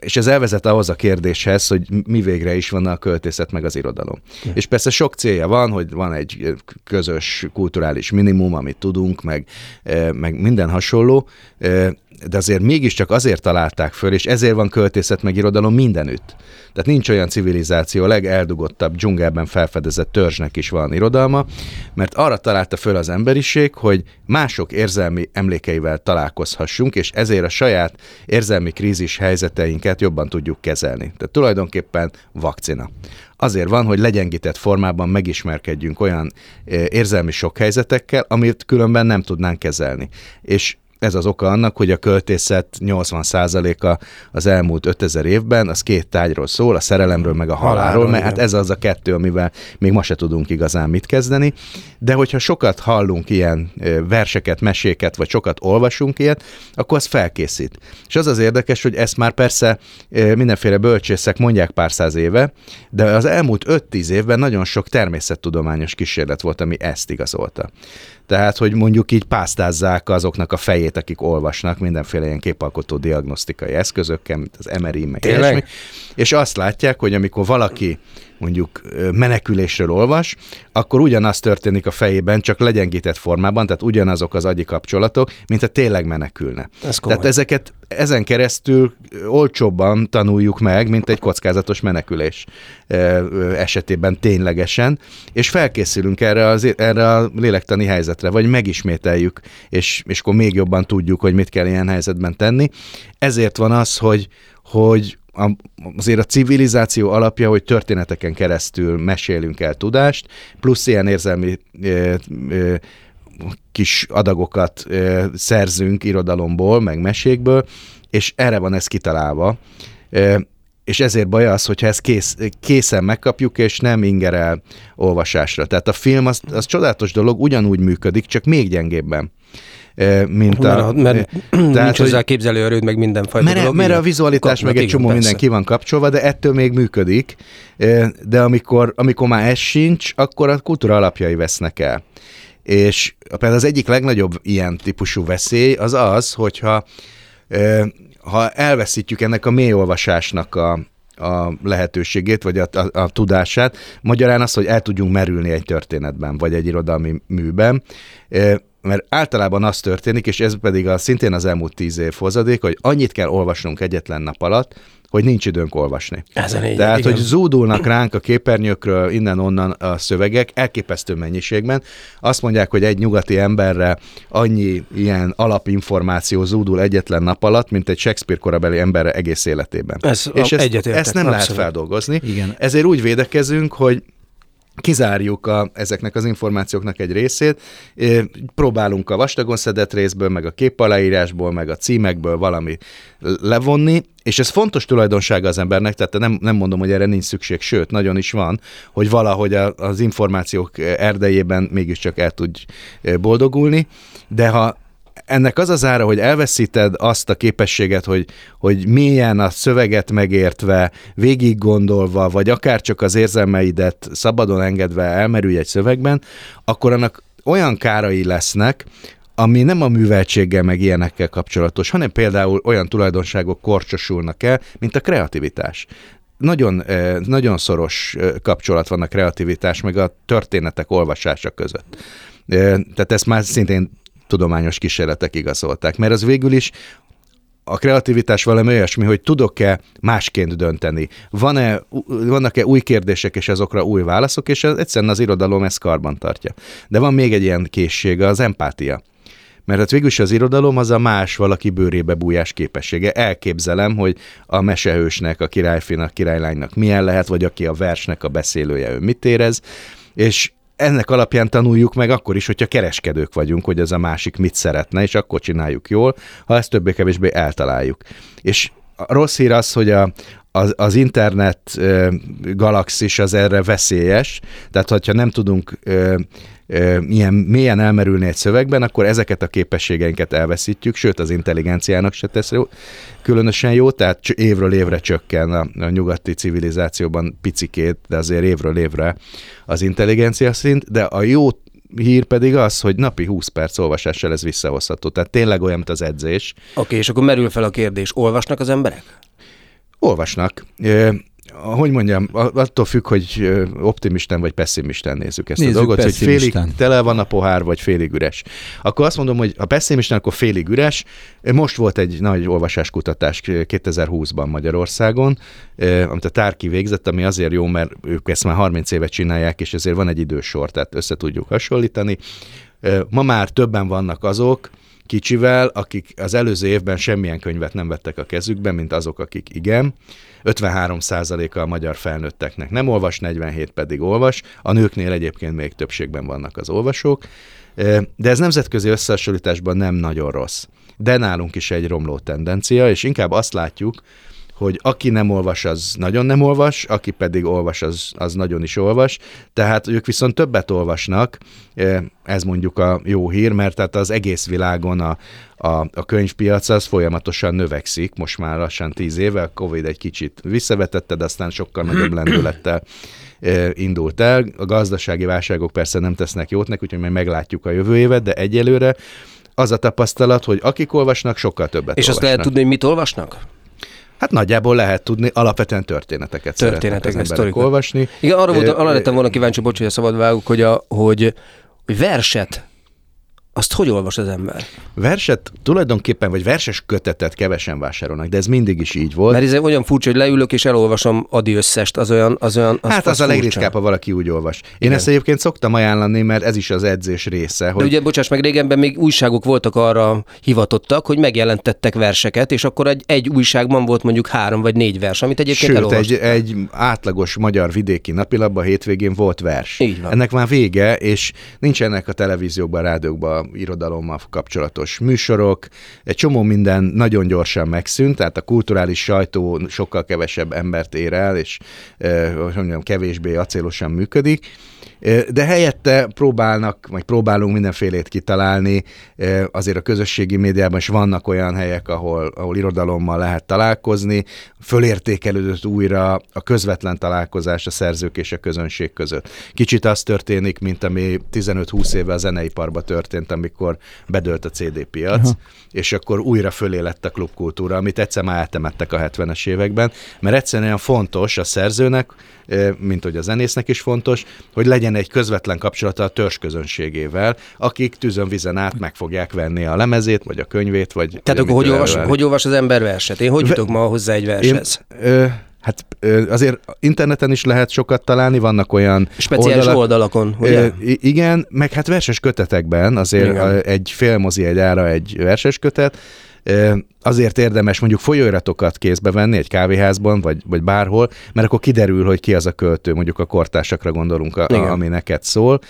és ez elvezet ahhoz a kérdéshez, hogy mi végre is van a költészet meg az irodalom. Ja. És persze sok célja van, hogy van egy közös kulturális minimum, amit tudunk, meg, meg minden hasonló, de azért mégiscsak azért találták föl, és ezért van költészet meg irodalom mindenütt. Tehát nincs olyan civilizáció, a legeldugottabb dzsungelben felfedezett törzsnek is van irodalma, mert arra találta föl az emberiség, hogy mások érzelmi emlékeivel találkozhassunk, és ezért a saját érzelmi krízis helyzeteinket jobban tudjuk kezelni. Tehát tulajdonképpen vakcina azért van, hogy legyengített formában megismerkedjünk olyan eh, érzelmi sok helyzetekkel, amit különben nem tudnánk kezelni. És ez az oka annak, hogy a költészet 80%-a az elmúlt 5000 évben az két tájról szól, a szerelemről meg a halálról, mert hát ez az a kettő, amivel még ma se tudunk igazán mit kezdeni. De hogyha sokat hallunk ilyen verseket, meséket, vagy sokat olvasunk ilyet, akkor az felkészít. És az az érdekes, hogy ezt már persze mindenféle bölcsészek mondják pár száz éve, de az elmúlt 5-10 évben nagyon sok természettudományos kísérlet volt, ami ezt igazolta. Tehát, hogy mondjuk így pásztázzák azoknak a fejét, akik olvasnak mindenféle ilyen képalkotó diagnosztikai eszközökkel, mint az MRI, meg ilyesmi, és azt látják, hogy amikor valaki mondjuk menekülésről olvas, akkor ugyanaz történik a fejében, csak legyengített formában, tehát ugyanazok az agyi kapcsolatok, mint ha tényleg menekülne. Ez tehát ezeket ezen keresztül olcsóbban tanuljuk meg, mint egy kockázatos menekülés esetében ténylegesen, és felkészülünk erre, az, erre a lélektani helyzetre, vagy megismételjük, és, és akkor még jobban tudjuk, hogy mit kell ilyen helyzetben tenni. Ezért van az, hogy, hogy a, azért a civilizáció alapja, hogy történeteken keresztül mesélünk el tudást, plusz ilyen érzelmi ö, ö, kis adagokat ö, szerzünk irodalomból, meg mesékből, és erre van ez kitalálva. Ö, és ezért baj az, hogyha ezt kész, készen megkapjuk, és nem ingerel olvasásra. Tehát a film az, az csodálatos dolog, ugyanúgy működik, csak még gyengébben mint mert, a... Mert tehát, nincs hozzá képzelő erőd, meg mindenfajta mert, dolog. Mert a vizualitás, meg egy csomó persze. minden ki van kapcsolva, de ettől még működik. De amikor, amikor már ez sincs, akkor a kultúra alapjai vesznek el. És például az egyik legnagyobb ilyen típusú veszély az az, hogyha ha elveszítjük ennek a mélyolvasásnak a, a lehetőségét, vagy a, a, a tudását. Magyarán az, hogy el tudjunk merülni egy történetben, vagy egy irodalmi műben mert általában az történik, és ez pedig a, szintén az elmúlt tíz év hozadék, hogy annyit kell olvasnunk egyetlen nap alatt, hogy nincs időnk olvasni. Ez a lényeg, Tehát, igen. hogy zúdulnak ránk a képernyőkről innen-onnan a szövegek elképesztő mennyiségben. Azt mondják, hogy egy nyugati emberre annyi ilyen alapinformáció zúdul egyetlen nap alatt, mint egy Shakespeare korabeli emberre egész életében. Ez És a- ezt, ezt nem lehet abszolút. feldolgozni. Igen. Ezért úgy védekezünk, hogy kizárjuk a, ezeknek az információknak egy részét, próbálunk a vastagon szedett részből, meg a képaláírásból, meg a címekből valami levonni, és ez fontos tulajdonsága az embernek, tehát nem, nem mondom, hogy erre nincs szükség, sőt, nagyon is van, hogy valahogy a, az információk erdejében mégiscsak el tudj boldogulni, de ha ennek az az ára, hogy elveszíted azt a képességet, hogy, hogy mélyen a szöveget megértve, végig gondolva, vagy akár csak az érzelmeidet szabadon engedve elmerülj egy szövegben, akkor annak olyan kárai lesznek, ami nem a műveltséggel meg ilyenekkel kapcsolatos, hanem például olyan tulajdonságok korcsosulnak el, mint a kreativitás. Nagyon, eh, nagyon szoros eh, kapcsolat van a kreativitás meg a történetek olvasása között. Eh, Tehát ezt már szintén tudományos kísérletek igazolták, mert az végül is a kreativitás valami olyasmi, hogy tudok-e másként dönteni? Van-e, vannak-e új kérdések és azokra új válaszok, és ez, egyszerűen az irodalom ezt karban tartja. De van még egy ilyen készsége, az empátia. Mert hát végül is az irodalom az a más valaki bőrébe bújás képessége. Elképzelem, hogy a mesehősnek, a királyfinak, királylánynak milyen lehet, vagy aki a versnek a beszélője, ő mit érez, és ennek alapján tanuljuk meg akkor is, hogyha kereskedők vagyunk, hogy ez a másik mit szeretne, és akkor csináljuk jól, ha ezt többé-kevésbé eltaláljuk. És a rossz hír az, hogy a, az, az internet ö, galaxis az erre veszélyes, tehát hogyha nem tudunk ö, ö, ilyen mélyen elmerülni egy szövegben, akkor ezeket a képességeinket elveszítjük, sőt az intelligenciának se tesz jó, különösen jó, tehát évről évre csökken a, a nyugati civilizációban picikét, de azért évről évre az intelligencia szint, de a jó hír pedig az, hogy napi 20 perc olvasással ez visszahozható. Tehát tényleg olyan, mint az edzés. Oké, és akkor merül fel a kérdés, olvasnak az emberek? Olvasnak. Hogy mondjam, attól függ, hogy optimisten vagy pessimisten nézzük ezt Nézzük a dolgot, hogy félig tele van a pohár, vagy félig üres. Akkor azt mondom, hogy a pessimisten, akkor félig üres. Most volt egy nagy olvasáskutatás 2020-ban Magyarországon, amit a Tárki végzett, ami azért jó, mert ők ezt már 30 éve csinálják, és ezért van egy idősor, tehát össze tudjuk hasonlítani. Ma már többen vannak azok, kicsivel, akik az előző évben semmilyen könyvet nem vettek a kezükbe, mint azok, akik igen. 53%-a a magyar felnőtteknek nem olvas, 47 pedig olvas. A nőknél egyébként még többségben vannak az olvasók. De ez nemzetközi összehasonlításban nem nagyon rossz. De nálunk is egy romló tendencia, és inkább azt látjuk, hogy aki nem olvas, az nagyon nem olvas, aki pedig olvas, az, az nagyon is olvas. Tehát ők viszont többet olvasnak, ez mondjuk a jó hír, mert tehát az egész világon a, a, a könyvpiac az folyamatosan növekszik, most már lassan tíz éve, a Covid egy kicsit visszavetette, de aztán sokkal nagyobb lendülettel indult el. A gazdasági válságok persze nem tesznek jót neki, úgyhogy majd meglátjuk a jövő évet, de egyelőre az a tapasztalat, hogy akik olvasnak, sokkal többet És azt olvasnak. lehet tudni, hogy mit olvasnak? Hát nagyjából lehet tudni, alapvetően történeteket, Történeteket, szeretnek olvasni. Igen, arra, volt, arra lettem volna kíváncsi, bocs, hogy a szabad vágok, hogy, a, hogy, hogy verset, azt hogy olvas az ember? Verset tulajdonképpen, vagy verses kötetet kevesen vásárolnak, de ez mindig is így volt. Mert ez olyan furcsa, hogy leülök és elolvasom Adi összest, az olyan... Az olyan az, hát az, a furcsa. legritkább, ha valaki úgy olvas. Én Igen. ezt egyébként szoktam ajánlani, mert ez is az edzés része. De Hogy ugye, bocsáss meg, régenben még újságok voltak arra hivatottak, hogy megjelentettek verseket, és akkor egy, egy újságban volt mondjuk három vagy négy vers, amit egyébként Sőt, egy, egy átlagos magyar vidéki napilapban hétvégén volt vers. Így van. Ennek már vége, és nincsenek a televíziókban, rádiókban irodalommal kapcsolatos műsorok. Egy csomó minden nagyon gyorsan megszűnt, tehát a kulturális sajtó sokkal kevesebb embert ér el, és eh, hogy mondjam, kevésbé acélosan működik. De helyette próbálnak, vagy próbálunk mindenfélét kitalálni. Azért a közösségi médiában is vannak olyan helyek, ahol, ahol irodalommal lehet találkozni. Fölértékelődött újra a közvetlen találkozás a szerzők és a közönség között. Kicsit az történik, mint ami 15-20 éve a zeneiparban történt, amikor bedőlt a CD piac, Aha. és akkor újra fölé lett a klubkultúra, amit egyszer már eltemettek a 70-es években, mert egyszerűen fontos a szerzőnek, mint hogy a zenésznek is fontos, hogy legyen egy közvetlen kapcsolata a törzs közönségével, akik tűzön vizen át meg fogják venni a lemezét, vagy a könyvét, vagy... Tehát akkor hogy olvas, hogy olvas az ember verset? Én hogy jutok ma hozzá egy vershez? Én, ö, Hát azért interneten is lehet sokat találni, vannak olyan Speciális oldalak, oldalakon, ugye? Igen, meg hát verses kötetekben azért igen. egy félmozi egy ára egy verses kötet, azért érdemes mondjuk folyóiratokat kézbe venni egy kávéházban, vagy, vagy bárhol, mert akkor kiderül, hogy ki az a költő, mondjuk a kortársakra gondolunk, a, ami neked szól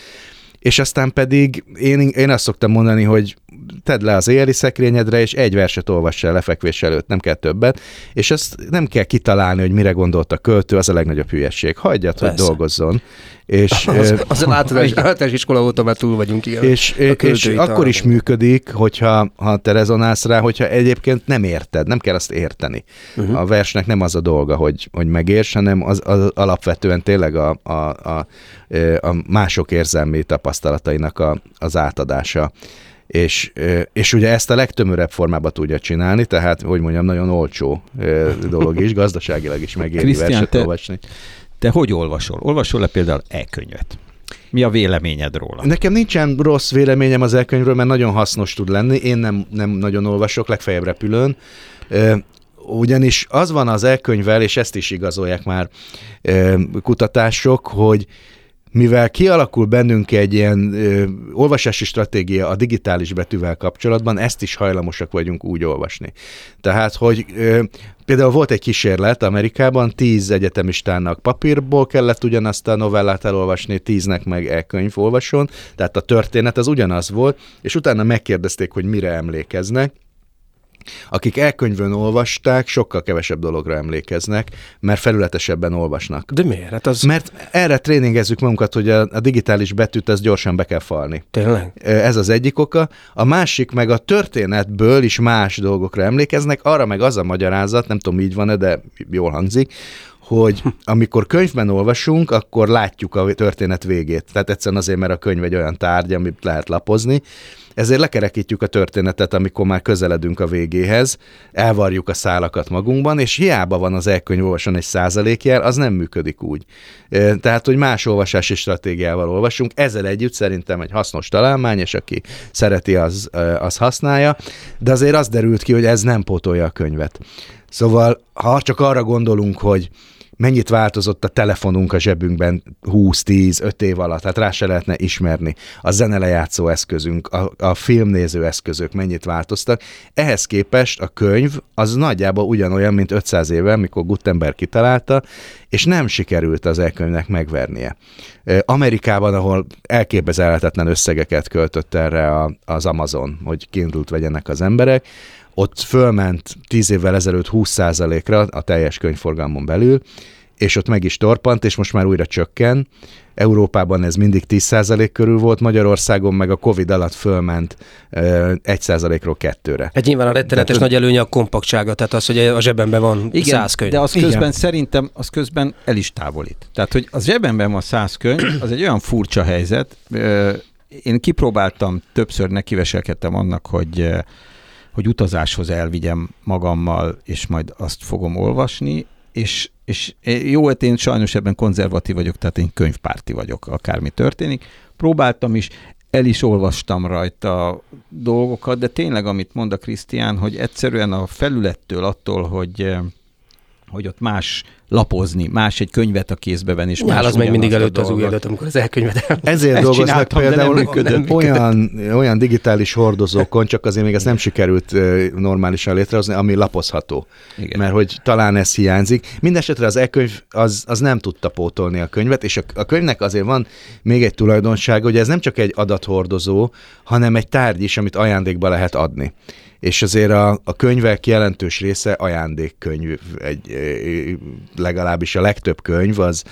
és aztán pedig én, én azt szoktam mondani, hogy tedd le az éjjeli szekrényedre, és egy verset olvass el lefekvés előtt, nem kell többet, és ezt nem kell kitalálni, hogy mire gondolt a költő, az a legnagyobb hülyeség. Hagyjad, Persze. hogy dolgozzon. És, az, az általános, általános iskola óta már túl vagyunk ilyen. És, és akkor is működik, hogyha ha te rezonálsz rá, hogyha egyébként nem érted, nem kell azt érteni. Uh-huh. A versnek nem az a dolga, hogy, hogy megérts, hanem az, az alapvetően tényleg a, a, a, a mások érzelmi tapasztalatainak a, az átadása és, és ugye ezt a legtömörebb formában tudja csinálni, tehát, hogy mondjam, nagyon olcsó dolog is, gazdaságilag is megéri verset te, olvasni. Te hogy olvasol? Olvasol-e például e-könyvet? Mi a véleményed róla? Nekem nincsen rossz véleményem az e-könyvről, mert nagyon hasznos tud lenni. Én nem, nem nagyon olvasok, legfeljebb repülőn. Ugyanis az van az e-könyvvel, és ezt is igazolják már kutatások, hogy mivel kialakul bennünk egy ilyen ö, olvasási stratégia a digitális betűvel kapcsolatban, ezt is hajlamosak vagyunk úgy olvasni. Tehát, hogy ö, például volt egy kísérlet Amerikában, tíz egyetemistának papírból kellett ugyanazt a novellát elolvasni, tíznek meg e-könyv olvason, tehát a történet az ugyanaz volt, és utána megkérdezték, hogy mire emlékeznek, akik elkönyvön olvasták, sokkal kevesebb dologra emlékeznek, mert felületesebben olvasnak. De miért? Hát az... Mert erre tréningezzük magunkat, hogy a, a digitális betűt az gyorsan be kell falni. Tényleg? Ez az egyik oka. A másik meg a történetből is más dolgokra emlékeznek, arra meg az a magyarázat, nem tudom, így van-e, de jól hangzik, hogy amikor könyvben olvasunk, akkor látjuk a történet végét. Tehát egyszerűen azért, mert a könyv egy olyan tárgy, amit lehet lapozni, ezért lekerekítjük a történetet, amikor már közeledünk a végéhez, elvarjuk a szálakat magunkban, és hiába van az elkönyv olvason egy százalékjel, az nem működik úgy. Tehát, hogy más olvasási stratégiával olvasunk, ezzel együtt szerintem egy hasznos találmány, és aki szereti, az, az használja, de azért az derült ki, hogy ez nem pótolja a könyvet. Szóval, ha csak arra gondolunk, hogy mennyit változott a telefonunk a zsebünkben 20-10-5 év alatt, hát rá se lehetne ismerni. A zenelejátszó eszközünk, a, a filmnéző eszközök mennyit változtak. Ehhez képest a könyv az nagyjából ugyanolyan, mint 500 éve, mikor Gutenberg kitalálta, és nem sikerült az elkönyvnek megvernie. Amerikában, ahol elképzelhetetlen összegeket költött erre az Amazon, hogy kindle vegyenek az emberek, ott fölment 10 évvel ezelőtt 20%-ra a teljes könyvforgalmon belül, és ott meg is torpant, és most már újra csökken. Európában ez mindig 10% körül volt, Magyarországon meg a Covid alatt fölment 1%-ról kettőre. Hát nyilván a rettenetes tehát, nagy előnye a kompaktsága, tehát az, hogy a zsebemben van igen, 100 könyv. de az közben igen. szerintem az közben el is távolít. Tehát, hogy az zsebemben van 100 könyv, az egy olyan furcsa helyzet. Én kipróbáltam, többször nekiveselkedtem annak, hogy hogy utazáshoz elvigyem magammal, és majd azt fogom olvasni, és, és jó, hát én sajnos ebben konzervatív vagyok, tehát én könyvpárti vagyok, akármi történik. Próbáltam is, el is olvastam rajta dolgokat, de tényleg, amit mond a Krisztián, hogy egyszerűen a felülettől attól, hogy hogy ott más lapozni, más egy könyvet a kézbe venni. És más az meg mindig előtt az új előtt, amikor az elkönyvet Ezért ezt dolgoznak például nem nem olyan, olyan digitális hordozókon, csak azért még ezt nem sikerült normálisan létrehozni, ami lapozható. Igen. Mert hogy talán ez hiányzik. Mindenesetre az e-könyv az, az nem tudta pótolni a könyvet, és a, a könyvnek azért van még egy tulajdonsága, hogy ez nem csak egy adathordozó, hanem egy tárgy is, amit ajándékba lehet adni és azért a, a könyvek jelentős része ajándékkönyv, egy, legalábbis a legtöbb könyv az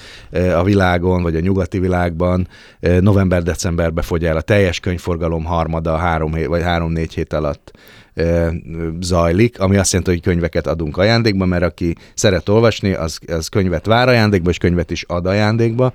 a világon, vagy a nyugati világban november-decemberbe fogy el. A teljes könyvforgalom harmada három hét, vagy három-négy hét alatt zajlik, ami azt jelenti, hogy könyveket adunk ajándékba, mert aki szeret olvasni, az, az könyvet vár ajándékba, és könyvet is ad ajándékba,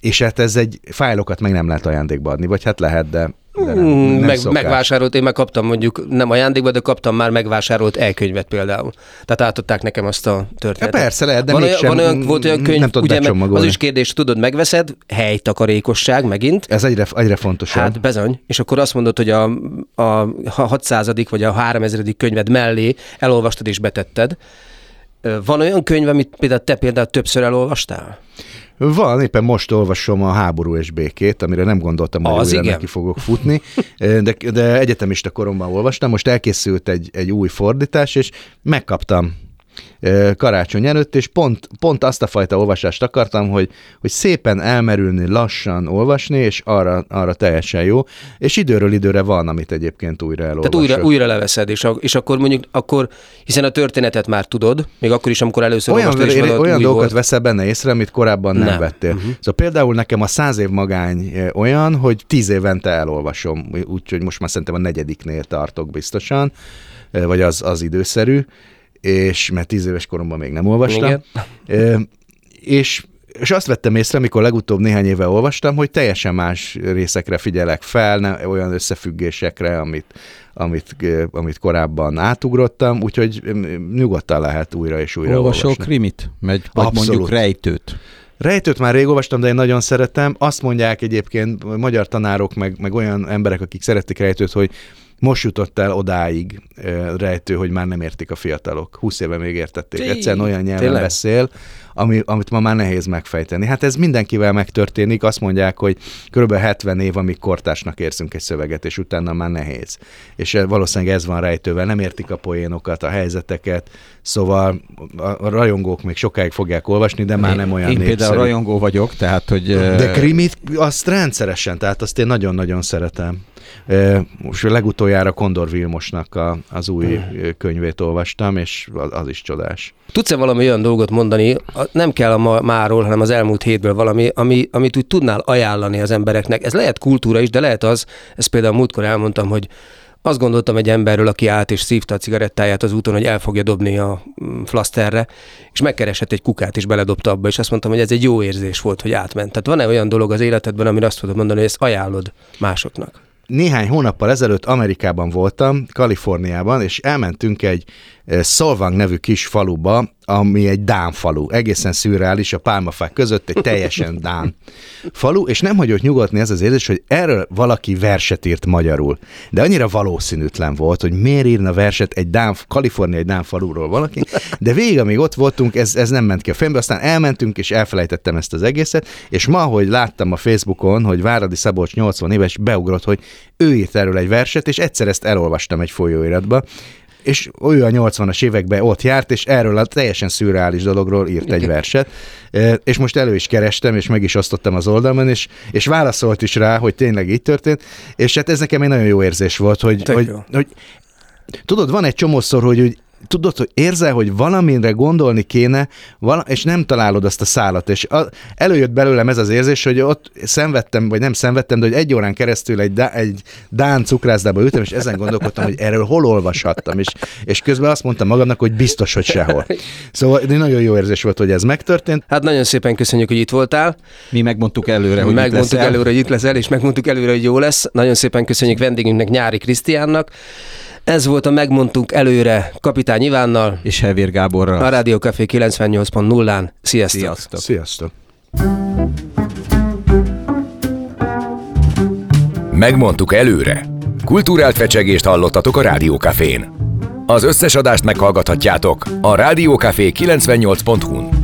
és hát ez egy fájlokat meg nem lehet ajándékba adni, vagy hát lehet, de De nem, nem meg, szokás. megvásárolt, én meg kaptam mondjuk, nem ajándékba, de kaptam már megvásárolt elkönyvet például. Tehát átadták nekem azt a Ja, történetet. persze lehet, de van, olyan, mégsem, van olyan, volt olyan könyv, nem ugye, mert az is kérdés, tudod, megveszed, helytakarékosság megint, Ez egyre, egyre fontosabb. Hát bezony, és akkor azt mondod, hogy a, a 600. vagy a 3000. könyved mellé elolvastad és betetted. Van olyan könyv, amit például te például többször elolvastál? Van, éppen most olvasom a Háború és békét, amire nem gondoltam, hogy Az újra neki fogok futni, de, de egyetemista koromban olvastam, most elkészült egy, egy új fordítás, és megkaptam karácsony előtt, és pont, pont azt a fajta olvasást akartam, hogy, hogy szépen elmerülni, lassan olvasni, és arra, arra teljesen jó, és időről időre van, amit egyébként újra elolvasok. Tehát újra, újra leveszed, és, a, és akkor mondjuk, akkor, hiszen a történetet már tudod, még akkor is, amikor először olyan, olvastad, és olyan, dolgokat volt. veszel benne észre, amit korábban nem, Nem. vettél. Uh-huh. Szóval például nekem a száz év magány olyan, hogy tíz évente elolvasom, úgyhogy most már szerintem a negyediknél tartok biztosan, vagy az, az időszerű, és mert tíz éves koromban még nem olvastam. Igen. És és azt vettem észre, amikor legutóbb néhány éve olvastam, hogy teljesen más részekre figyelek fel, ne, olyan összefüggésekre, amit, amit, amit korábban átugrottam, úgyhogy nyugodtan lehet újra és újra Olvasol olvasni. krimit? Megy, vagy Abszolút. mondjuk rejtőt? Rejtőt már rég olvastam, de én nagyon szeretem. Azt mondják egyébként magyar tanárok, meg, meg olyan emberek, akik szeretik rejtőt, hogy most jutott el odáig rejtő, hogy már nem értik a fiatalok. 20 éve még értették. Egyszerűen olyan nyelven tényleg? beszél, ami, amit ma már nehéz megfejteni. Hát ez mindenkivel megtörténik. Azt mondják, hogy kb. 70 év, amíg kortásnak érzünk egy szöveget, és utána már nehéz. És valószínűleg ez van rejtővel. Nem értik a poénokat, a helyzeteket, szóval a, rajongók még sokáig fogják olvasni, de már nem olyan Én népszerű. például rajongó vagyok, tehát hogy... De krimit azt rendszeresen, tehát azt én nagyon-nagyon szeretem. Most legutoljára Kondor Vilmosnak a, az új könyvét olvastam, és az, az is csodás. Tudsz-e valami olyan dolgot mondani, nem kell a ma, máról, hanem az elmúlt hétből valami, ami, amit úgy tudnál ajánlani az embereknek? Ez lehet kultúra is, de lehet az, ezt például múltkor elmondtam, hogy azt gondoltam egy emberről, aki állt és szívta a cigarettáját az úton, hogy el fogja dobni a mm, flaszterre, és megkeresett egy kukát, és beledobta abba, és azt mondtam, hogy ez egy jó érzés volt, hogy átment. Tehát van-e olyan dolog az életedben, amire azt tudod mondani, hogy ezt ajánlod másoknak? Néhány hónappal ezelőtt Amerikában voltam, Kaliforniában, és elmentünk egy eh, Solvang nevű kis faluba, ami egy Dán falu. Egészen szürreális a pálmafák között, egy teljesen Dán falu, és nem hagyott nyugodni ez az érzés, hogy erről valaki verset írt magyarul. De annyira valószínűtlen volt, hogy miért írna verset egy Dán, Kalifornia egy Dán faluról valaki, de végig, amíg ott voltunk, ez, ez nem ment ki a fejembe, aztán elmentünk, és elfelejtettem ezt az egészet, és ma, hogy láttam a Facebookon, hogy Váradi Szabolcs 80 éves, beugrott, hogy ő írt erről egy verset, és egyszer ezt elolvastam egy folyóiratba, és ő a 80-as években ott járt, és erről a teljesen szürreális dologról írt egy verset, és most elő is kerestem, és meg is osztottam az oldalon, és, és válaszolt is rá, hogy tényleg így történt, és hát ez nekem egy nagyon jó érzés volt, hogy, Tök hogy, jó. hogy tudod, van egy csomószor, hogy, hogy tudod, hogy érzel, hogy valamire gondolni kéne, vala, és nem találod azt a szálat, és a, előjött belőlem ez az érzés, hogy ott szenvedtem, vagy nem szenvedtem, de hogy egy órán keresztül egy, egy Dán cukrászdába ültem, és ezen gondolkodtam, hogy erről hol olvashattam, és, és közben azt mondtam magamnak, hogy biztos, hogy sehol. Szóval de nagyon jó érzés volt, hogy ez megtörtént. Hát nagyon szépen köszönjük, hogy itt voltál. Mi megmondtuk előre, hogy itt megmondtuk leszel. előre, hogy itt leszel, és megmondtuk előre, hogy jó lesz. Nagyon szépen köszönjük vendégünknek, Nyári Krisztiánnak. Ez volt a Megmondtunk előre Kapitány Ivánnal, És Hevér a Gáborral. Rádió Café 98.0-án. Sziasztok! Sziasztok. Sziasztok! Megmondtuk előre. Kulturált fecsegést hallottatok a Rádiókafén. Az összes adást meghallgathatjátok a rádiókafé 98.hu-n.